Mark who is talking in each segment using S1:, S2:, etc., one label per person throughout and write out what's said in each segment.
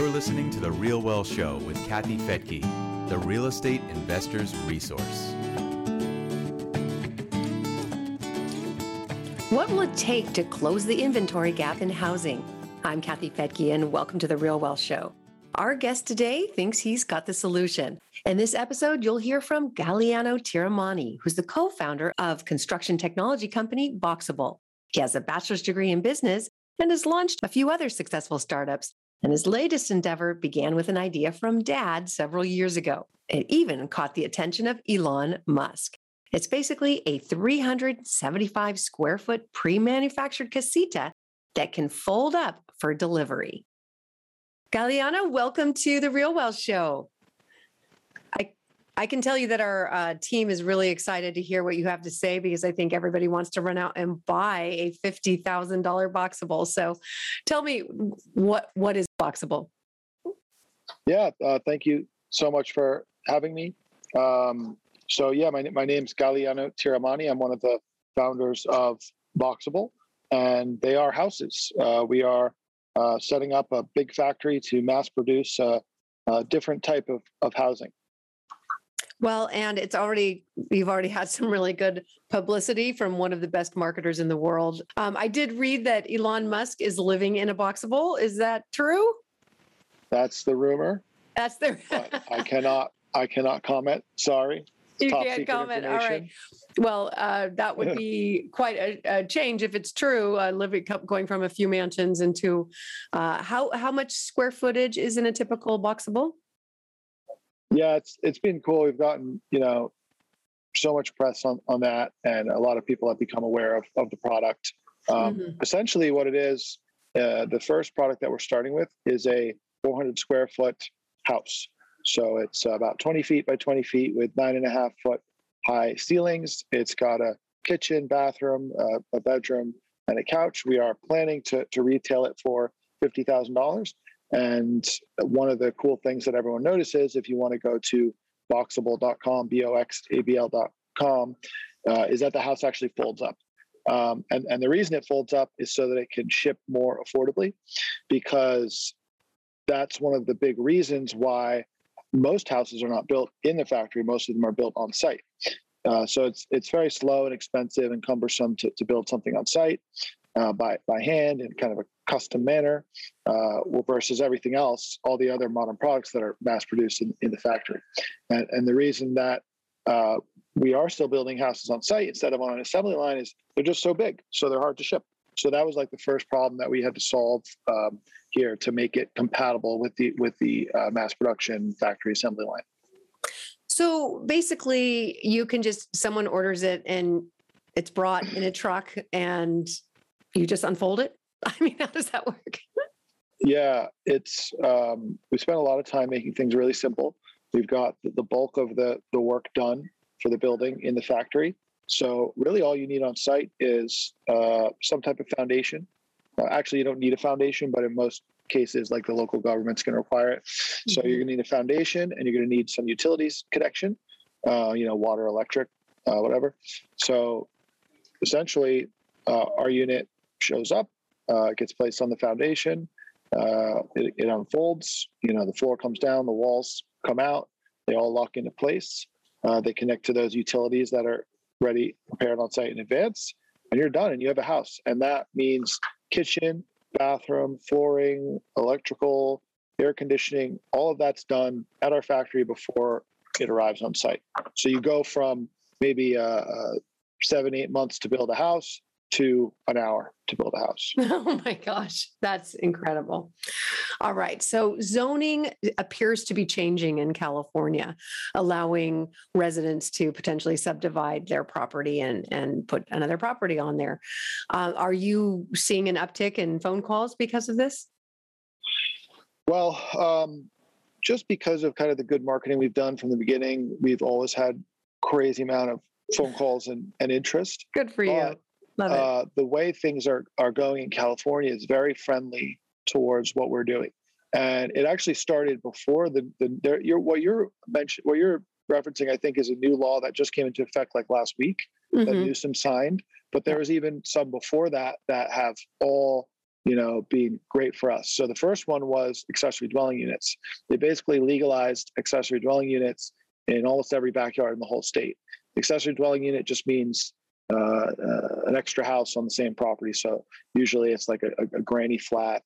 S1: You're listening to The Real Wealth Show with Kathy Fettke, the real estate investor's resource.
S2: What will it take to close the inventory gap in housing? I'm Kathy Fettke, and welcome to The Real Wealth Show. Our guest today thinks he's got the solution. In this episode, you'll hear from Galiano Tiramani, who's the co founder of construction technology company Boxabl. He has a bachelor's degree in business and has launched a few other successful startups. And his latest endeavor began with an idea from dad several years ago. It even caught the attention of Elon Musk. It's basically a 375 square foot pre manufactured casita that can fold up for delivery. Galiano, welcome to the Real Wealth Show. I can tell you that our uh, team is really excited to hear what you have to say because I think everybody wants to run out and buy a fifty thousand dollar boxabl. So, tell me what what is boxabl?
S3: Yeah, uh, thank you so much for having me. Um, so yeah, my my name's Galiano Tiramani. I'm one of the founders of Boxabl, and they are houses. Uh, we are uh, setting up a big factory to mass produce a, a different type of, of housing.
S2: Well, and it's already, you've already had some really good publicity from one of the best marketers in the world. Um, I did read that Elon Musk is living in a boxabl. Is that true?
S3: That's the rumor.
S2: That's the.
S3: I cannot. I cannot comment. Sorry.
S2: You can't comment. All right. Well, uh, that would be quite a, a, change if it's true. Uh, living going from a few mansions into uh, how how much square footage is in a typical boxabl?
S3: Yeah, it's it's been cool. We've gotten you know so much press on on that, and a lot of people have become aware of of the product. Um, mm-hmm. Essentially, what it is, uh, the first product that we're starting with is a 400 square foot house. So it's about 20 feet by 20 feet with nine and a half foot high ceilings. It's got a kitchen, bathroom, uh, a bedroom, and a couch. We are planning to, to retail it for $50,000. And one of the cool things that everyone notices if you want to go to boxabl.com, B O X A B L.com, uh, is that the house actually folds up. Um, and, and the reason it folds up is so that it can ship more affordably because that's one of the big reasons why most houses are not built in the factory. Most of them are built on site. Uh, so it's it's very slow and expensive and cumbersome to, to build something on site uh, by by hand in kind of a custom manner uh, versus everything else, all the other modern products that are mass produced in, in the factory. And, and the reason that uh, we are still building houses on site instead of on an assembly line is they're just so big, so they're hard to ship. So that was like the first problem that we had to solve um, here to make it compatible with the with the uh, mass production factory assembly line.
S2: So basically, you can just someone orders it and it's brought in a truck and you just unfold it. I mean, how does that work?
S3: yeah, it's um, we spent a lot of time making things really simple. We've got the bulk of the the work done for the building in the factory. So really, all you need on site is uh, some type of foundation. Uh, actually, you don't need a foundation, but in most cases, like the local government's going to require it. Mm-hmm. So you're going to need a foundation, and you're going to need some utilities connection. Uh, you know, water, electric, uh, whatever. So essentially, uh, our unit shows up, uh, gets placed on the foundation. It, it unfolds. You know, the floor comes down, the walls come out. They all lock into place. they connect to those utilities that are ready, prepared on site in advance, and you're done and you have a house. And that means kitchen, bathroom, flooring, electrical, air conditioning, all of that's done at our factory before it arrives on site. So you go from maybe uh, uh, seven, eight months to build a house to an hour to build a house.
S2: Oh my gosh, that's incredible. All right. So zoning appears to be changing in California, allowing residents to potentially subdivide their property and, and put another property on there. Uh, are you seeing an uptick in phone calls because of this?
S3: Well, um, just because of kind of the good marketing we've done from the beginning, we've always had crazy amount of phone calls and, and interest.
S2: Good for you.
S3: Uh, the way things are, are going in California is very friendly towards what we're doing. And it actually started before the, the you're, what you're mentioning, what you're referencing, I think, is a new law that just came into effect like last week mm-hmm. that Newsom signed. But there was even some before that that have all you know, being great for us. So the first one was accessory dwelling units. They basically legalized accessory dwelling units in almost every backyard in the whole state. Accessory dwelling unit just means uh, uh, an extra house on the same property. So usually it's like a, a granny flat,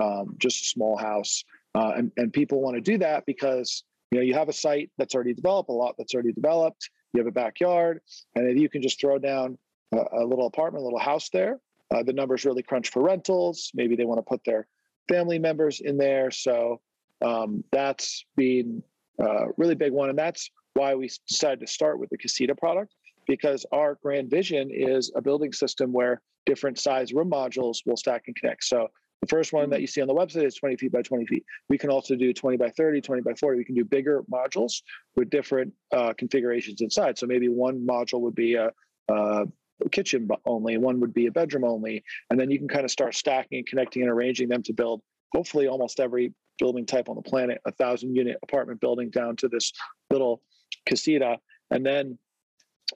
S3: um, just a small house. Uh, and, and people want to do that because you know you have a site that's already developed, a lot that's already developed. You have a backyard, and if you can just throw down a, a little apartment, a little house there, uh, the numbers really crunch for rentals. Maybe they want to put their family members in there. So um, that's been a uh, really big one, and that's why we decided to start with the Casita product because our grand vision is a building system where different size room modules will stack and connect. So the first one that mm-hmm. you see on the website is 20 feet by 20 feet. We can also do 20 by 30, 20 by 40. We can do bigger modules with different uh, configurations inside. So maybe one module would be a, a kitchen only, one would be a bedroom only, and then you can kind of start stacking and connecting and arranging them to build hopefully almost every building type on the planet, a thousand unit apartment building down to this little casita. And then,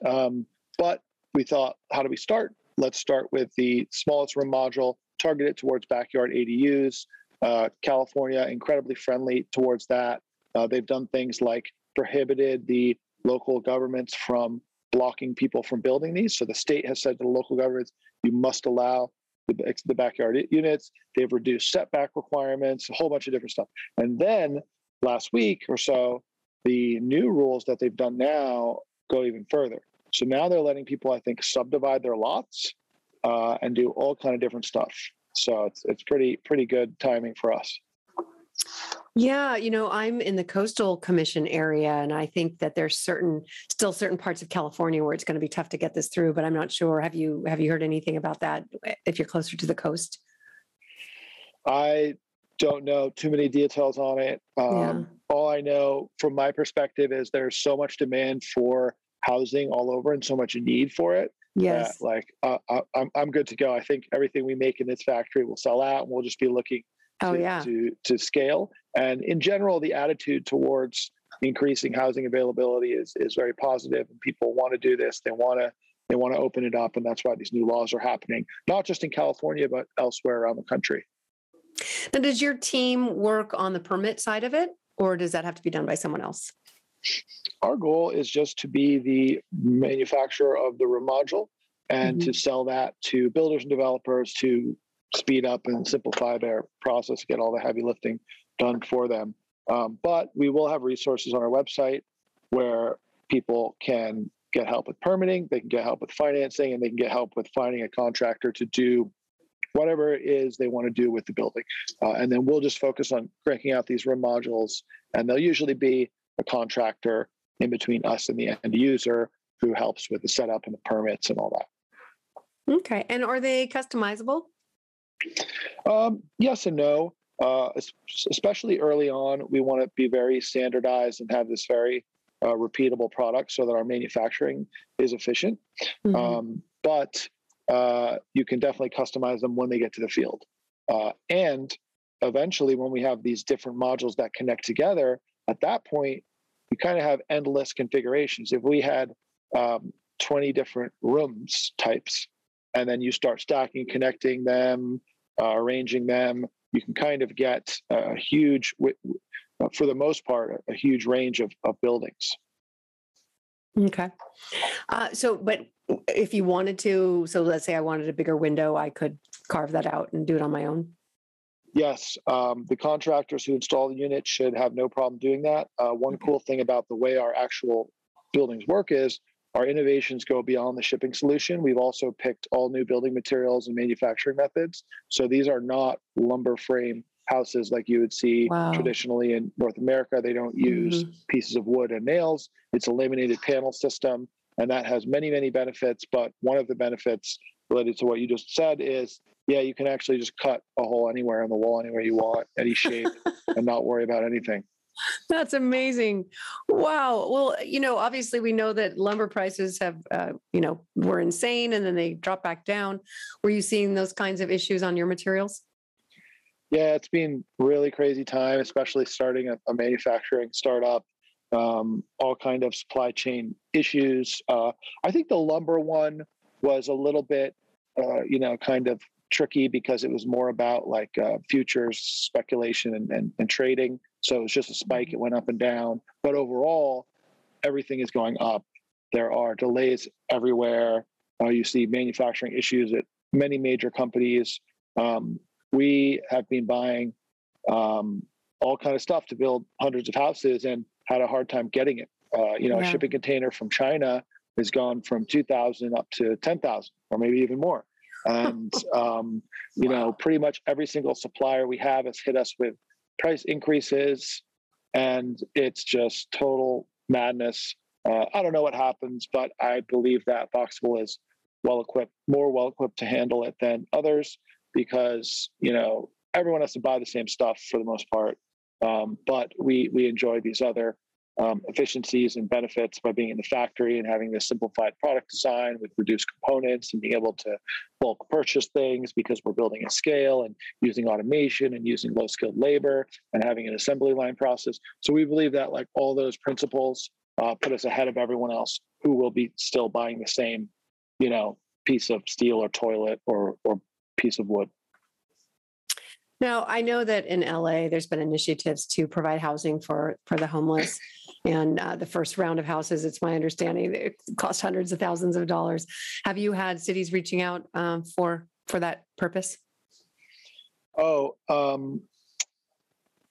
S3: um, but we thought, how do we start? Let's start with the smallest room module, target it towards backyard ADUs. Uh, California, incredibly friendly towards that. Uh, they've done things like prohibited the local governments from blocking people from building these. So the state has said to the local governments, you must allow the, the backyard units. They've reduced setback requirements, a whole bunch of different stuff. And then last week or so, the new rules that they've done now go even further. So now they're letting people, I think, subdivide their lots uh, and do all kind of different stuff. So it's it's pretty pretty good timing for us.
S2: Yeah, you know, I'm in the coastal commission area, and I think that there's certain still certain parts of California where it's going to be tough to get this through. But I'm not sure. Have you have you heard anything about that? If you're closer to the coast,
S3: I don't know too many details on it. Um, yeah. All I know from my perspective is there's so much demand for housing all over and so much need for it.
S2: Yes.
S3: That, like uh, I, I'm I'm good to go. I think everything we make in this factory will sell out, and we'll just be looking
S2: oh,
S3: to,
S2: yeah.
S3: to, to scale. And in general, the attitude towards increasing housing availability is is very positive, and people want to do this. They want to they want to open it up, and that's why these new laws are happening, not just in California but elsewhere around the country.
S2: Now, does your team work on the permit side of it, or does that have to be done by someone else?
S3: Our goal is just to be the manufacturer of the room module and mm-hmm. to sell that to builders and developers to speed up and simplify their process, get all the heavy lifting done for them. Um, but we will have resources on our website where people can get help with permitting, they can get help with financing, and they can get help with finding a contractor to do whatever it is they want to do with the building. Uh, and then we'll just focus on cranking out these room modules, and they'll usually be a contractor in between us and the end user who helps with the setup and the permits and all that.
S2: Okay. And are they customizable?
S3: Um, yes and no. Uh, especially early on, we want to be very standardized and have this very uh, repeatable product so that our manufacturing is efficient. Mm-hmm. Um, but uh, you can definitely customize them when they get to the field. Uh, and eventually, when we have these different modules that connect together, at that point, you kind of have endless configurations. If we had um, 20 different rooms types, and then you start stacking, connecting them, uh, arranging them, you can kind of get a huge, uh, for the most part, a huge range of, of buildings.
S2: Okay. Uh, so, but if you wanted to, so let's say I wanted a bigger window, I could carve that out and do it on my own.
S3: Yes, um, the contractors who install the unit should have no problem doing that. Uh, one cool thing about the way our actual buildings work is our innovations go beyond the shipping solution. We've also picked all new building materials and manufacturing methods. So these are not lumber frame houses like you would see wow. traditionally in North America. They don't use mm-hmm. pieces of wood and nails. It's a laminated panel system, and that has many, many benefits. But one of the benefits related to what you just said is yeah, you can actually just cut a hole anywhere in the wall, anywhere you want, any shape, and not worry about anything.
S2: That's amazing. Wow. Well, you know, obviously we know that lumber prices have, uh, you know, were insane and then they drop back down. Were you seeing those kinds of issues on your materials?
S3: Yeah, it's been really crazy time, especially starting a, a manufacturing startup. Um, all kind of supply chain issues. Uh, I think the lumber one was a little bit, uh, you know, kind of tricky because it was more about like uh, futures speculation and, and, and trading. So it was just a spike. It went up and down. But overall, everything is going up. There are delays everywhere. Uh, you see manufacturing issues at many major companies. Um, we have been buying um, all kind of stuff to build hundreds of houses and had a hard time getting it. Uh, you know, yeah. a shipping container from China has gone from 2,000 up to 10,000 or maybe even more. And, um, you wow. know, pretty much every single supplier we have has hit us with price increases. And it's just total madness. Uh, I don't know what happens, but I believe that Boxabl is well equipped, more well equipped to handle it than others because, you know, everyone has to buy the same stuff for the most part. Um, but we we enjoy these other um, efficiencies and benefits by being in the factory and having this simplified product design with reduced components and being able to bulk purchase things because we're building at scale and using automation and using low skilled labor and having an assembly line process. So we believe that like all those principles uh, put us ahead of everyone else who will be still buying the same, you know, piece of steel or toilet or or piece of wood.
S2: Now, I know that in LA, there's been initiatives to provide housing for for the homeless, and uh, the first round of houses, it's my understanding, it cost hundreds of thousands of dollars. Have you had cities reaching out um, for for that purpose?
S3: Oh, um,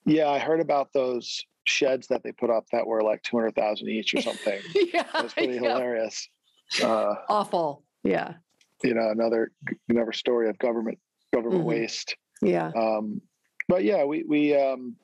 S3: yeah, I heard about those sheds that they put up that were like two hundred thousand each or something. yeah, that's pretty yeah. hilarious.
S2: Uh, Awful. Yeah.
S3: You know, another another story of government government mm-hmm. waste.
S2: Yeah. Um,
S3: but yeah, we we um,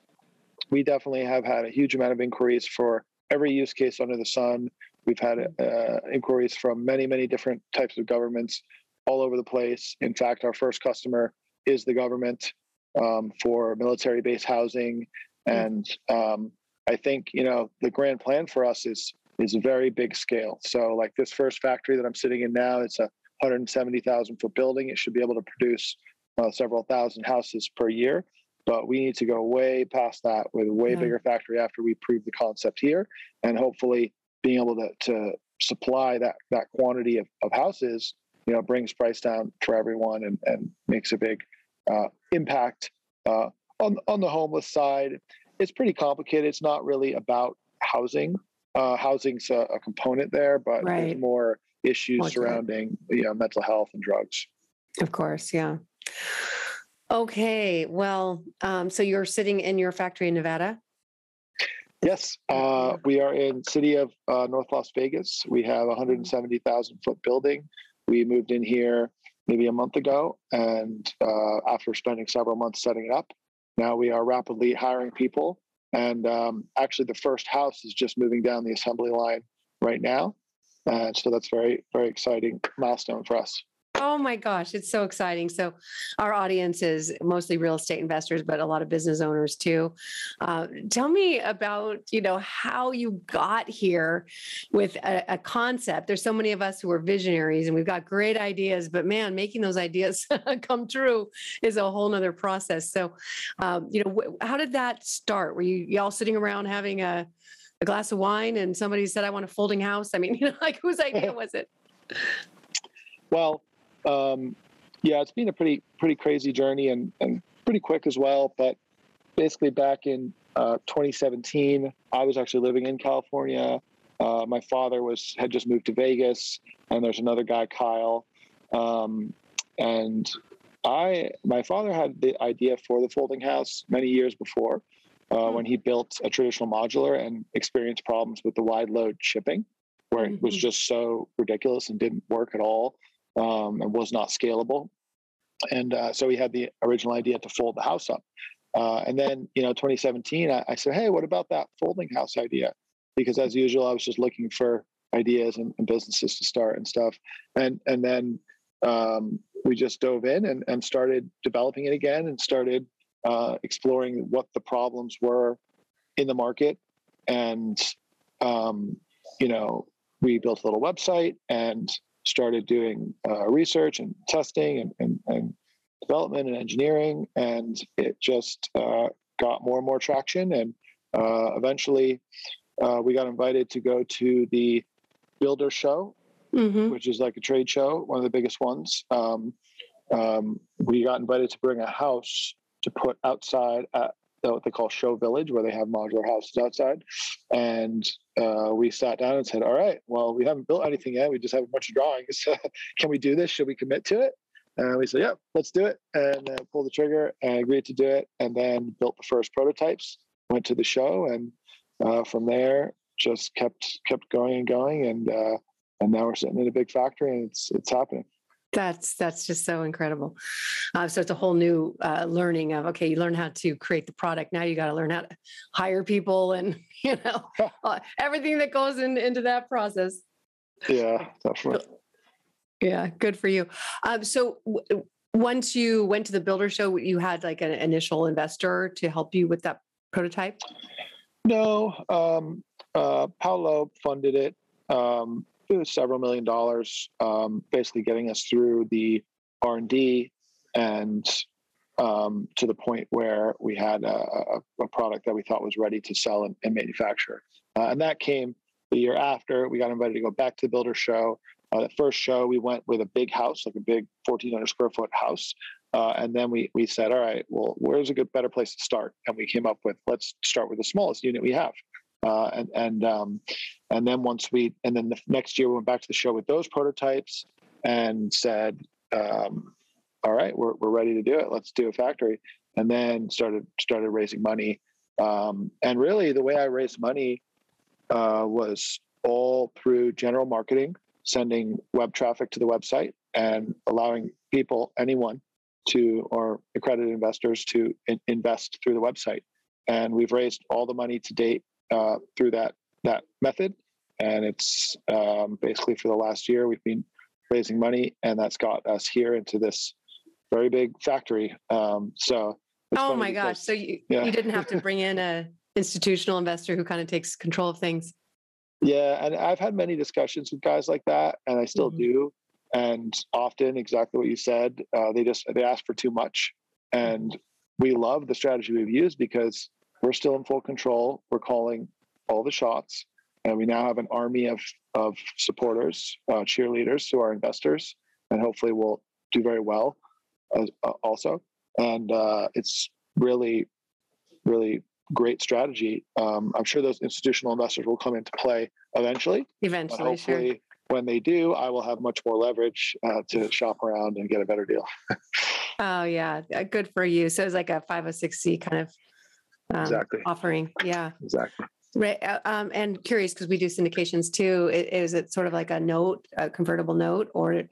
S3: we definitely have had a huge amount of inquiries for every use case under the sun. We've had uh, inquiries from many many different types of governments all over the place. In fact, our first customer is the government um, for military base housing, hmm. and um, I think you know the grand plan for us is is a very big scale. So like this first factory that I'm sitting in now, it's a 170,000 foot building. It should be able to produce uh, several thousand houses per year. But we need to go way past that with a way yeah. bigger factory after we prove the concept here, and hopefully being able to, to supply that that quantity of, of houses, you know, brings price down for everyone and, and makes a big uh, impact uh, on on the homeless side. It's pretty complicated. It's not really about housing. Uh, housing's a, a component there, but right. there's more issues surrounding you know mental health and drugs.
S2: Of course, yeah. Okay, well, um, so you're sitting in your factory in Nevada?
S3: Yes, uh, we are in city of uh, North Las Vegas. We have a 170,000 foot building. We moved in here maybe a month ago, and uh, after spending several months setting it up, now we are rapidly hiring people. And um, actually, the first house is just moving down the assembly line right now. Uh, so that's very, very exciting milestone for us.
S2: Oh my gosh, it's so exciting. So, our audience is mostly real estate investors, but a lot of business owners too. Uh, tell me about you know how you got here with a, a, concept. There's so many of us who are visionaries, and we've got great ideas, but man, making those ideas come true is a whole nother process. So, um, you know, wh- how did that start? Were you y'all sitting around having a a glass of wine and somebody said, I want a folding house? I mean, you know, like whose idea was it?
S3: Well, um, yeah, it's been a pretty pretty crazy journey and and pretty quick as well. But basically, back in uh, 2017, I was actually living in California. Uh, my father was had just moved to Vegas, and there's another guy, Kyle, um, and I my father had the idea for the folding house many years before. Uh, hmm. when he built a traditional modular and experienced problems with the wide load shipping, where it was mm-hmm. just so ridiculous and didn't work at all um, and was not scalable. And uh, so he had the original idea to fold the house up. Uh, and then, you know, 2017, I, I, said, hey, what about that folding house idea? Because as usual, I was just looking for ideas and, and businesses to start and stuff. And and then um, we just dove in and, and started developing it again and started uh, exploring what the problems were in the market. And, um, you know, we built a little website and started doing uh, research and testing and, and, and, development and engineering, and it just uh, got more and more traction. And uh, eventually, uh, we got invited to go to the Builder Show, mm-hmm. which is like a trade show, one of the biggest ones. Um, um, we got invited to bring a house to put outside at what they call Show Village, where they have modular houses outside. And uh, we sat down and said, "All right, well, we haven't built anything yet. We just have a bunch of drawings. Can we do this? Should we commit to it?" And we said, "Yeah, let's do it." And uh, pulled the trigger and agreed to do it. And then built the first prototypes. Went to the show, and uh, from there, just kept kept going and going. And uh, and now we're sitting in a big factory, and it's it's happening.
S2: That's that's just so incredible. Uh, so it's a whole new uh, learning of okay, you learn how to create the product. Now you got to learn how to hire people and you know uh, everything that goes in, into that process.
S3: Yeah, definitely.
S2: Yeah, good for you. Um, so w- once you went to the builder show, you had like an initial investor to help you with that prototype.
S3: No, um, uh, Paolo funded it. Um, several million dollars, um, basically getting us through the R and D and um, to the point where we had a, a, a, product that we thought was ready to sell and, and manufacture. Uh, and that came the year after. We got invited to go back to the Builder Show. Uh, the first show, we went with a big house, like a big 1,400 square foot house. Uh, and then we we said, all right, well, where's a good better place to start? And we came up with let's start with the smallest unit we have. Uh, and and um, and then once we and then the next year we went back to the show with those prototypes and said, um, all right, we're we're ready to do it. Let's do a factory. And then started started raising money. Um, and really, the way I raised money uh, was all through general marketing, sending web traffic to the website, and allowing people, anyone, to or accredited investors to in- invest through the website. And we've raised all the money to date uh, through that that method. And it's um, basically for the last year we've been raising money, and that's got us here into this very big factory. Um, so.
S2: Oh my gosh! So you yeah. you didn't have to bring in a institutional investor who kind of takes control of things.
S3: Yeah, and I've had many discussions with guys like that, and I still mm-hmm. do. And often, exactly what you said, uh, they just they ask for too much, and we love the strategy we've used because we're still in full control. We're calling all the shots, and we now have an army of of supporters, uh, cheerleaders, who are investors, and hopefully we'll do very well uh, also. And uh, it's really, really great strategy. Um, I'm sure those institutional investors will come into play eventually.
S2: Eventually, sure.
S3: When they do, I will have much more leverage uh, to shop around and get a better deal.
S2: oh yeah, good for you. So it's like a 506c kind of
S3: um, exactly
S2: offering. Yeah,
S3: exactly.
S2: Right. Uh, um, and curious because we do syndications too. Is it sort of like a note, a convertible note, or?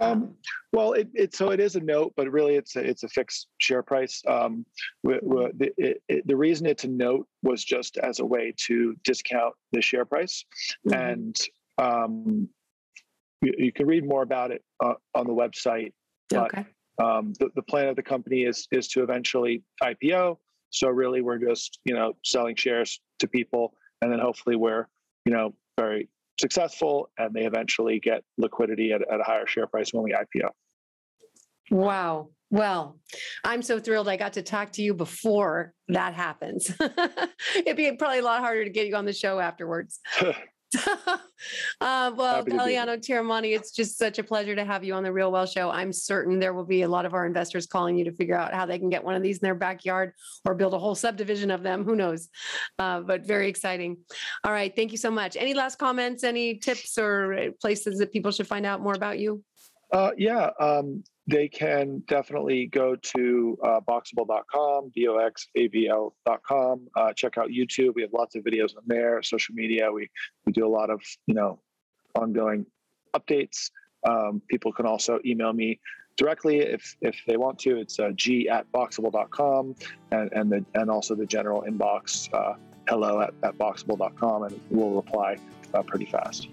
S3: Um, well, it, it, so it is a note, but really it's a, it's a fixed share price. Um, the, it, it, the reason it's a note was just as a way to discount the share price, mm-hmm. and um, you, you, can read more about it uh, on the website.
S2: But, okay.
S3: Um, the, the plan of the company is is to eventually IPO so really, we're just you know selling shares to people, and then hopefully we're you know very successful, and they eventually get liquidity at, at a higher share price when we IPO.
S2: Wow. Well, I'm so thrilled I got to talk to you before that happens. It'd be probably a lot harder to get you on the show afterwards. uh, well, Galiano Tiramani, it's just such a pleasure to have you on the Real Wealth Show. I'm certain there will be a lot of our investors calling you to figure out how they can get one of these in their backyard or build a whole subdivision of them. Who knows? Uh, but very exciting. All right. Thank you so much. Any last comments, any tips or places that people should find out more about you?
S3: Uh, yeah, um, they can definitely go to uh, boxabl.com, B-O-X-A-B-L.com. Uh, check out YouTube. We have lots of videos on there. Social media. We we do a lot of you know ongoing updates. Um, people can also email me directly if if they want to. It's uh, g at boxabl.com and and the and also the general inbox uh, hello at, at boxabl.com and we'll reply uh, pretty fast.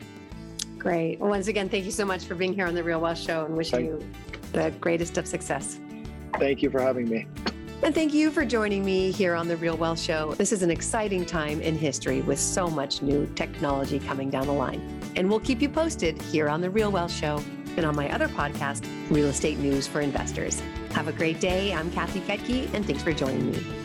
S2: Great. once again, thank you so much for being here on The Real Wealth Show and wishing you the greatest of success.
S3: Thank you for having me.
S2: And thank you for joining me here on The Real Wealth Show. This is an exciting time in history with so much new technology coming down the line. And we'll keep you posted here on The Real Wealth Show and on my other podcast, Real Estate News for Investors. Have a great day. I'm Kathy Fettke, and thanks for joining me.